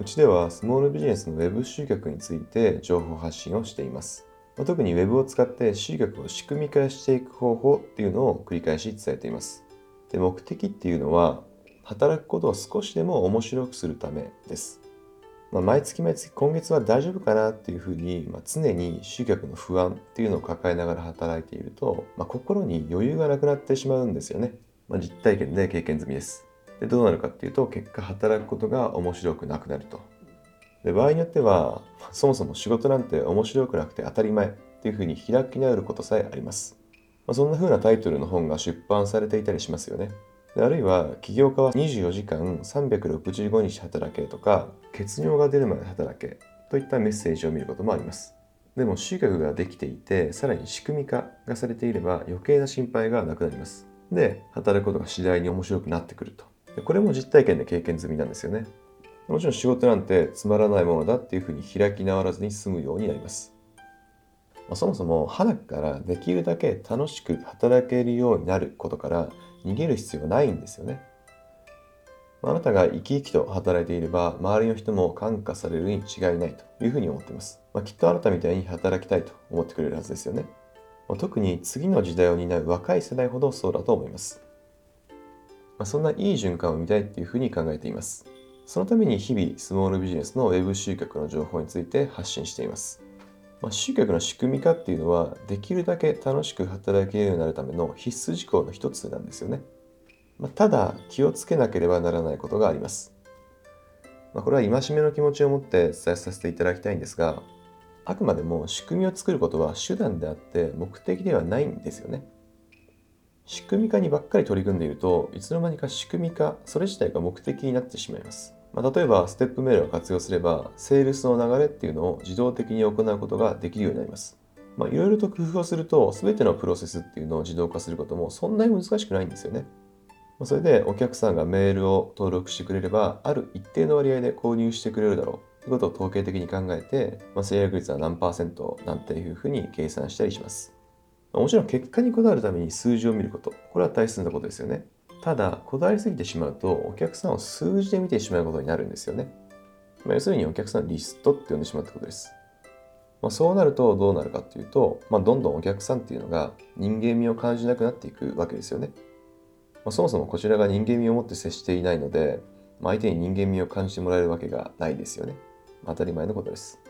うちではスモールビジネスの Web 集客について情報発信をしています。特に Web を使って集客を仕組み化していく方法っていうのを繰り返し伝えています。で目的っていうのは働くことを少しでも面白くするためです。まあ、毎月毎月今月は大丈夫かなっていうふうに、まあ、常に集客の不安っていうのを抱えながら働いていると、まあ、心に余裕がなくなってしまうんですよね。ま実体験で経験済みです。でどうなるかっていうと結果働くことが面白くなくなると。で場合によってはそもそも仕事なんて面白くなくて当たり前っていうふうに開き直ることさえあります。まそんな風なタイトルの本が出版されていたりしますよねで。あるいは起業家は24時間365日働けとか血尿が出るまで働けといったメッセージを見ることもあります。でも集客ができていてさらに仕組み化がされていれば余計な心配がなくなります。で働くことが次第に面白くなってくると。これも実体験で経験済みなんですよね。もちろん仕事なんてつまらないものだっていうふうに開き直らずに済むようになります。ま、そもそも花からできるだけ楽しく働けるようになることから逃げる必要はないんですよね。あなたが生き生きと働いていれば、周りの人も感化されるに違いないというふうに思っています。まあ、きっとあなたみたいに働きたいと思ってくれるはずですよね。まあ、特に次の時代を担う若い世代ほどそうだと思います。まあ、そんないい循環を見たいっていうふうに考えています。そのために日々、スモールビジネスの Web 集客の情報について発信しています。まあ、集客の仕組み化っていうのは、できるだけ楽しく働けるようになるための必須事項の一つなんですよね。まあ、ただ、気をつけなければならないことがあります。まあ、これは戒めの気持ちを持って伝えさせていただきたいんですが、あくまでも仕組みを作ることは手段であって目的ではないんですよね。仕組み化にばっかり取り組んでいるといつの間にか仕組み化それ自体が目的になってしまいます。まあ、例えば、ステップメールを活用すれば、セールスの流れっていうのを自動的に行うことができるようになります。まあ、いろいろと工夫をすると、すべてのプロセスっていうのを自動化することもそんなに難しくないんですよね。まあ、それで、お客さんがメールを登録してくれれば、ある一定の割合で購入してくれるだろうということを統計的に考えて、まあ、制約率は何パーセントなんていうふうに計算したりします。もちろん結果にこだわるために数字を見ること、これは大切なことですよね。ただ、こだわりすぎてしまうと、お客さんを数字で見てしまうことになるんですよね。まあ、要するにお客さんリストって呼んでしまうってことです。まあ、そうなるとどうなるかっていうと、まあ、どんどんお客さんっていうのが人間味を感じなくなっていくわけですよね。まあ、そもそもこちらが人間味を持って接していないので、まあ、相手に人間味を感じてもらえるわけがないですよね。当たり前のことです。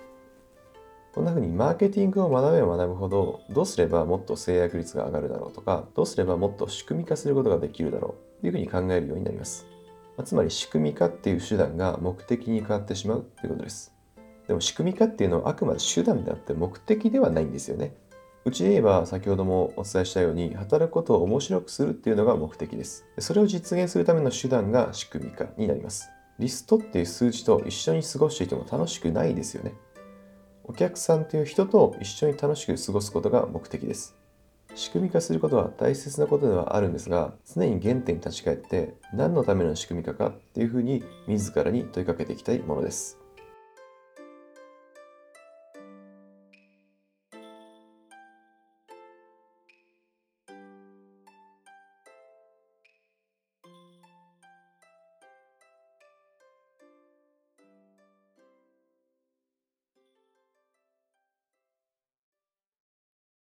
こんな風にマーケティングを学べば学ぶほど、どうすればもっと制約率が上がるだろうとか、どうすればもっと仕組み化することができるだろうというふうに考えるようになります。まつまり仕組み化っていう手段が目的に変わってしまうということです。でも仕組み化っていうのはあくまで手段であって目的ではないんですよね。うちで言えば先ほどもお伝えしたように働くことを面白くするっていうのが目的です。それを実現するための手段が仕組み化になります。リストっていう数字と一緒に過ごしていても楽しくないですよね。お客さんという人と一緒に楽しく過ごすことが目的です。仕組み化することは大切なことではあるんですが、常に原点に立ち返って何のための仕組みかかっていうふうに自らに問いかけていきたいものです。